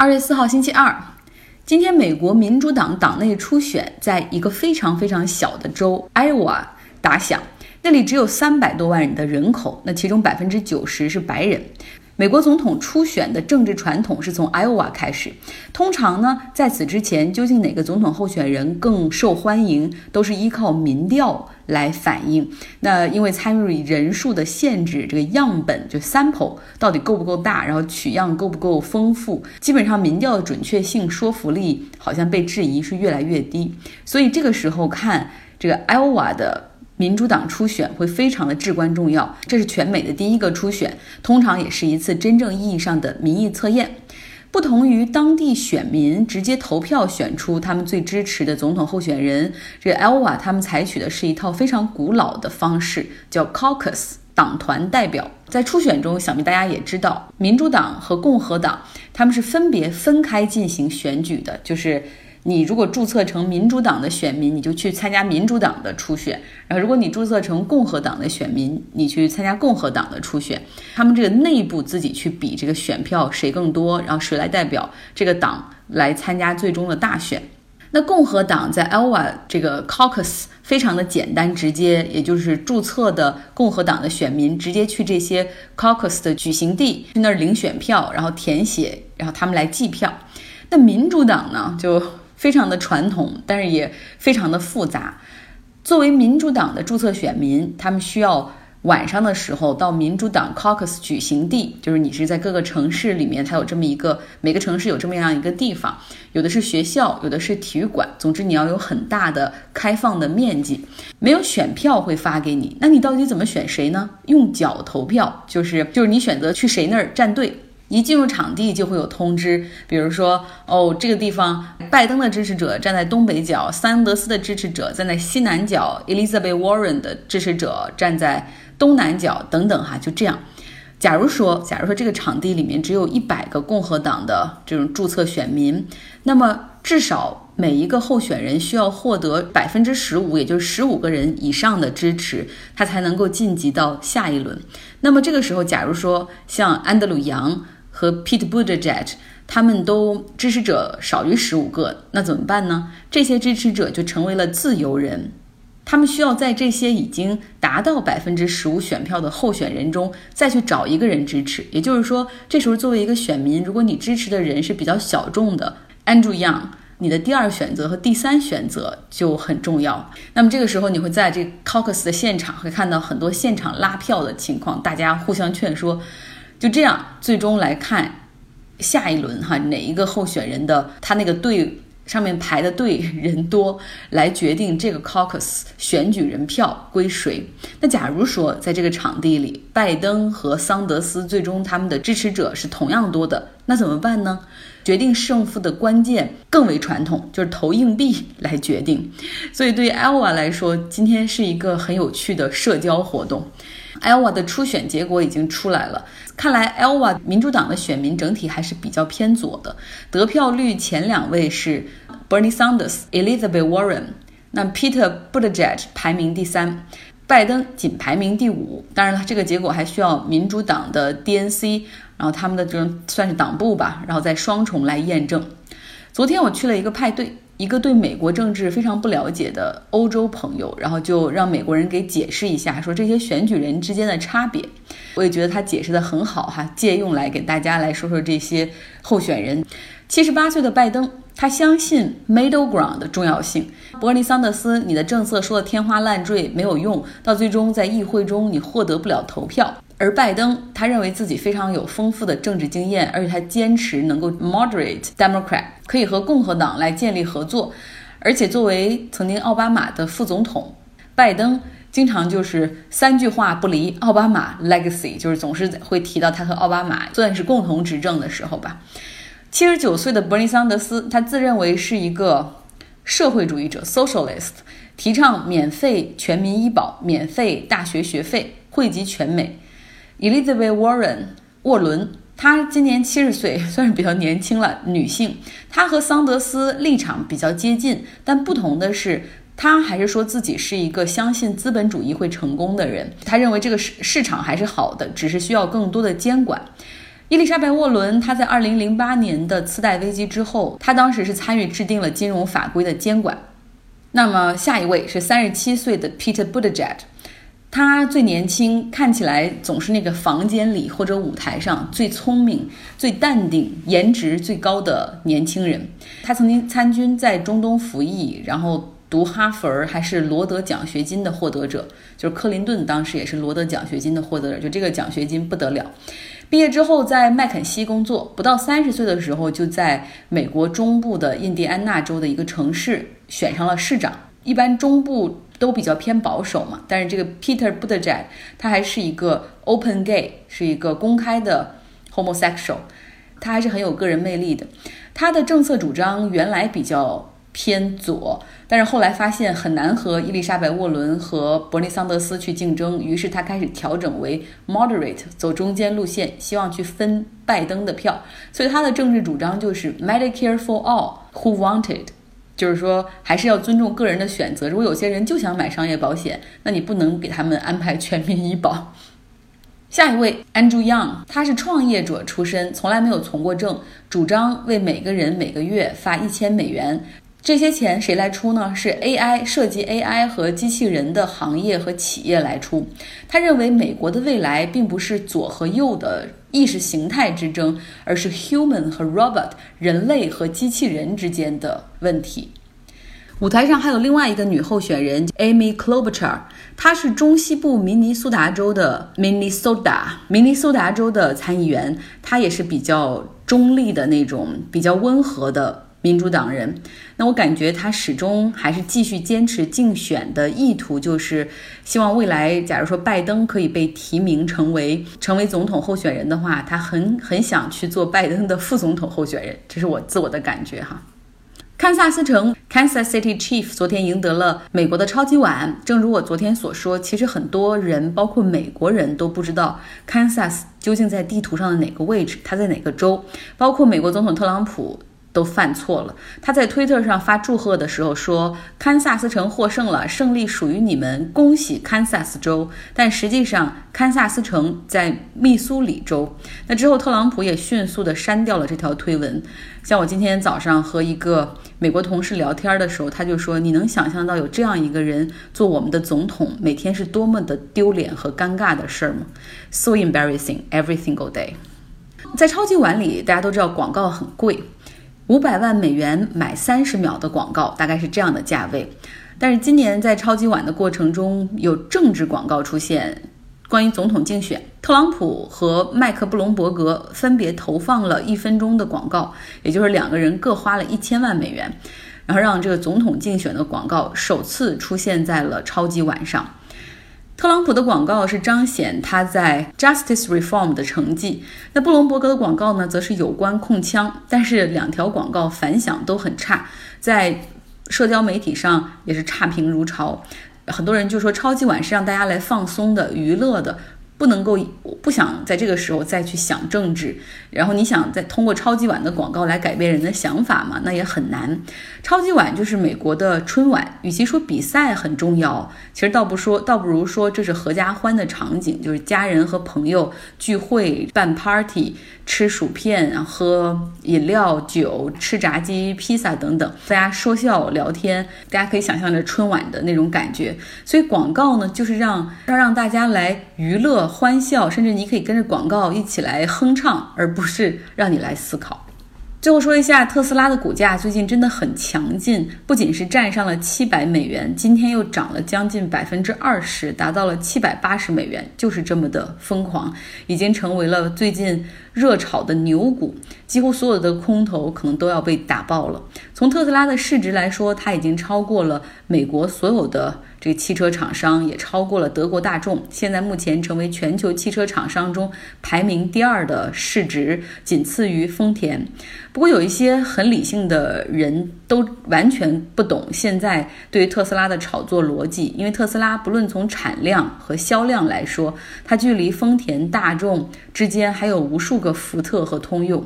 二月四号，星期二，今天美国民主党党内初选在一个非常非常小的州艾奥瓦打响，那里只有三百多万人的人口，那其中百分之九十是白人。美国总统初选的政治传统是从 Iowa 开始。通常呢，在此之前，究竟哪个总统候选人更受欢迎，都是依靠民调来反映。那因为参与人数的限制，这个样本就 sample 到底够不够大，然后取样够不够丰富，基本上民调的准确性、说服力好像被质疑是越来越低。所以这个时候看这个 Iowa 的。民主党初选会非常的至关重要，这是全美的第一个初选，通常也是一次真正意义上的民意测验。不同于当地选民直接投票选出他们最支持的总统候选人，这 Elva 他们采取的是一套非常古老的方式，叫 caucus 党团代表。在初选中，想必大家也知道，民主党和共和党他们是分别分开进行选举的，就是。你如果注册成民主党的选民，你就去参加民主党的初选；然后如果你注册成共和党的选民，你去参加共和党的初选。他们这个内部自己去比这个选票谁更多，然后谁来代表这个党来参加最终的大选。那共和党在 Iowa 这个 caucus 非常的简单直接，也就是注册的共和党的选民直接去这些 caucus 的举行地去那儿领选票，然后填写，然后他们来计票。那民主党呢就。非常的传统，但是也非常的复杂。作为民主党的注册选民，他们需要晚上的时候到民主党 caucus 举行地，就是你是在各个城市里面，它有这么一个，每个城市有这么样一个地方，有的是学校，有的是体育馆，总之你要有很大的开放的面积。没有选票会发给你，那你到底怎么选谁呢？用脚投票，就是就是你选择去谁那儿站队。一进入场地就会有通知，比如说，哦，这个地方拜登的支持者站在东北角，桑德斯的支持者站在西南角，Elizabeth Warren 的支持者站在东南角，等等哈，就这样。假如说，假如说这个场地里面只有一百个共和党的这种注册选民，那么至少每一个候选人需要获得百分之十五，也就是十五个人以上的支持，他才能够晋级到下一轮。那么这个时候，假如说像安德鲁杨。和 Pete Buttigieg，他们都支持者少于十五个，那怎么办呢？这些支持者就成为了自由人，他们需要在这些已经达到百分之十五选票的候选人中再去找一个人支持。也就是说，这时候作为一个选民，如果你支持的人是比较小众的，Andrew Young，你的第二选择和第三选择就很重要。那么这个时候，你会在这 Caucus 的现场会看到很多现场拉票的情况，大家互相劝说。就这样，最终来看，下一轮哈哪一个候选人的他那个队上面排的队人多，来决定这个 caucus 选举人票归谁。那假如说在这个场地里，拜登和桑德斯最终他们的支持者是同样多的，那怎么办呢？决定胜负的关键更为传统，就是投硬币来决定。所以对于 Iowa 来说，今天是一个很有趣的社交活动。Iowa 的初选结果已经出来了，看来 Iowa 民主党的选民整体还是比较偏左的，得票率前两位是 Bernie Sanders、Elizabeth Warren，那 Peter Buttigieg 排名第三，拜登仅排名第五。当然了，这个结果还需要民主党的 DNC，然后他们的这种算是党部吧，然后再双重来验证。昨天我去了一个派对。一个对美国政治非常不了解的欧洲朋友，然后就让美国人给解释一下，说这些选举人之间的差别。我也觉得他解释的很好哈，借用来给大家来说说这些候选人。七十八岁的拜登，他相信 middle ground 的重要性。伯尼桑德斯，你的政策说的天花乱坠没有用，到最终在议会中你获得不了投票。而拜登，他认为自己非常有丰富的政治经验，而且他坚持能够 moderate Democrat，可以和共和党来建立合作。而且作为曾经奥巴马的副总统，拜登经常就是三句话不离奥巴马 legacy，就是总是会提到他和奥巴马算是共同执政的时候吧。七十九岁的伯尼桑德斯，他自认为是一个社会主义者 socialist，提倡免费全民医保、免费大学学费，惠及全美。Elizabeth Warren 沃伦，她今年七十岁，算是比较年轻了。女性，她和桑德斯立场比较接近，但不同的是，她还是说自己是一个相信资本主义会成功的人。她认为这个市市场还是好的，只是需要更多的监管。伊丽莎白·沃伦，她在2008年的次贷危机之后，她当时是参与制定了金融法规的监管。那么下一位是37岁的 Peter Buttigieg，他最年轻，看起来总是那个房间里或者舞台上最聪明、最淡定、颜值最高的年轻人。他曾经参军在中东服役，然后。读哈佛还是罗德奖学金的获得者，就是克林顿当时也是罗德奖学金的获得者，就这个奖学金不得了。毕业之后在麦肯锡工作，不到三十岁的时候就在美国中部的印第安纳州的一个城市选上了市长。一般中部都比较偏保守嘛，但是这个 Peter Buttigieg 他还是一个 open gay，是一个公开的 homosexual，他还是很有个人魅力的。他的政策主张原来比较。偏左，但是后来发现很难和伊丽莎白·沃伦和伯尼·桑德斯去竞争，于是他开始调整为 moderate，走中间路线，希望去分拜登的票。所以他的政治主张就是 Medicare for all who wanted，就是说还是要尊重个人的选择。如果有些人就想买商业保险，那你不能给他们安排全民医保。下一位 Andrew Young，他是创业者出身，从来没有从过政，主张为每个人每个月发一千美元。这些钱谁来出呢？是 AI 涉及 AI 和机器人的行业和企业来出。他认为美国的未来并不是左和右的意识形态之争，而是 human 和 robot 人类和机器人之间的问题。舞台上还有另外一个女候选人 Amy Klobuchar，她是中西部明尼苏达州的 Minnesota 明尼苏达州的参议员，她也是比较中立的那种，比较温和的。民主党人，那我感觉他始终还是继续坚持竞选的意图，就是希望未来，假如说拜登可以被提名成为成为总统候选人的话，他很很想去做拜登的副总统候选人，这是我自我的感觉哈。堪萨斯城 Kansas City Chief） 昨天赢得了美国的超级碗，正如我昨天所说，其实很多人，包括美国人都不知道 Kansas 究竟在地图上的哪个位置，它在哪个州，包括美国总统特朗普。都犯错了。他在推特上发祝贺的时候说：“堪萨斯城获胜了，胜利属于你们，恭喜堪萨斯州。”但实际上，堪萨斯城在密苏里州。那之后，特朗普也迅速地删掉了这条推文。像我今天早上和一个美国同事聊天的时候，他就说：“你能想象到有这样一个人做我们的总统，每天是多么的丢脸和尴尬的事儿吗？”So embarrassing every single day。在超级碗里，大家都知道广告很贵。五百万美元买三十秒的广告，大概是这样的价位。但是今年在超级碗的过程中，有政治广告出现，关于总统竞选，特朗普和麦克布隆伯格分别投放了一分钟的广告，也就是两个人各花了一千万美元，然后让这个总统竞选的广告首次出现在了超级碗上。特朗普的广告是彰显他在 Justice Reform 的成绩，那布隆伯格的广告呢，则是有关控枪，但是两条广告反响都很差，在社交媒体上也是差评如潮，很多人就说超级碗是让大家来放松的、娱乐的。不能够不想在这个时候再去想政治，然后你想再通过超级碗的广告来改变人的想法嘛？那也很难。超级碗就是美国的春晚，与其说比赛很重要，其实倒不说，倒不如说这是合家欢的场景，就是家人和朋友聚会办 party。吃薯片，喝饮料、酒，吃炸鸡、披萨等等，大家说笑聊天，大家可以想象着春晚的那种感觉。所以广告呢，就是让要让大家来娱乐、欢笑，甚至你可以跟着广告一起来哼唱，而不是让你来思考。最后说一下，特斯拉的股价最近真的很强劲，不仅是站上了七百美元，今天又涨了将近百分之二十，达到了七百八十美元，就是这么的疯狂，已经成为了最近热炒的牛股，几乎所有的空头可能都要被打爆了。从特斯拉的市值来说，它已经超过了美国所有的。这个汽车厂商也超过了德国大众，现在目前成为全球汽车厂商中排名第二的市值，仅次于丰田。不过有一些很理性的人都完全不懂现在对于特斯拉的炒作逻辑，因为特斯拉不论从产量和销量来说，它距离丰田、大众之间还有无数个福特和通用。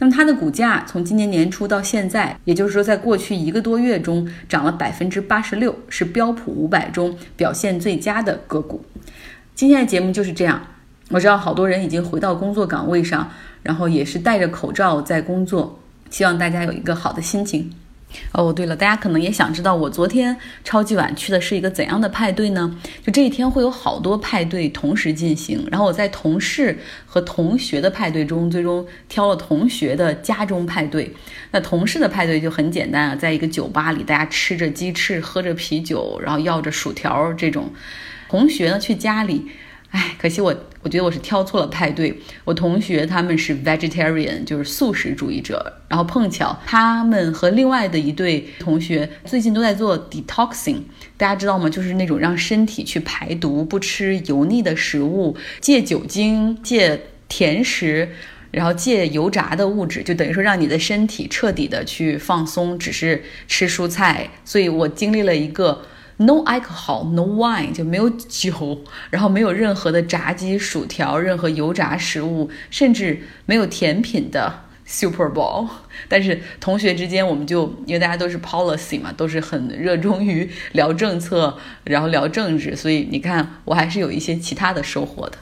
那么它的股价从今年年初到现在，也就是说，在过去一个多月中涨了百分之八十六，是标普五百中表现最佳的个股。今天的节目就是这样，我知道好多人已经回到工作岗位上，然后也是戴着口罩在工作。希望大家有一个好的心情。哦，对了，大家可能也想知道我昨天超级晚去的是一个怎样的派对呢？就这一天会有好多派对同时进行，然后我在同事和同学的派对中，最终挑了同学的家中派对。那同事的派对就很简单啊，在一个酒吧里，大家吃着鸡翅，喝着啤酒，然后要着薯条这种。同学呢去家里。哎，可惜我，我觉得我是挑错了派对。我同学他们是 vegetarian，就是素食主义者。然后碰巧他们和另外的一对同学最近都在做 detoxing，大家知道吗？就是那种让身体去排毒，不吃油腻的食物，戒酒精，戒甜食，然后戒油炸的物质，就等于说让你的身体彻底的去放松，只是吃蔬菜。所以我经历了一个。No alcohol, no wine，就没有酒，然后没有任何的炸鸡、薯条，任何油炸食物，甚至没有甜品的 Super Bowl。但是同学之间，我们就因为大家都是 policy 嘛，都是很热衷于聊政策，然后聊政治，所以你看，我还是有一些其他的收获的。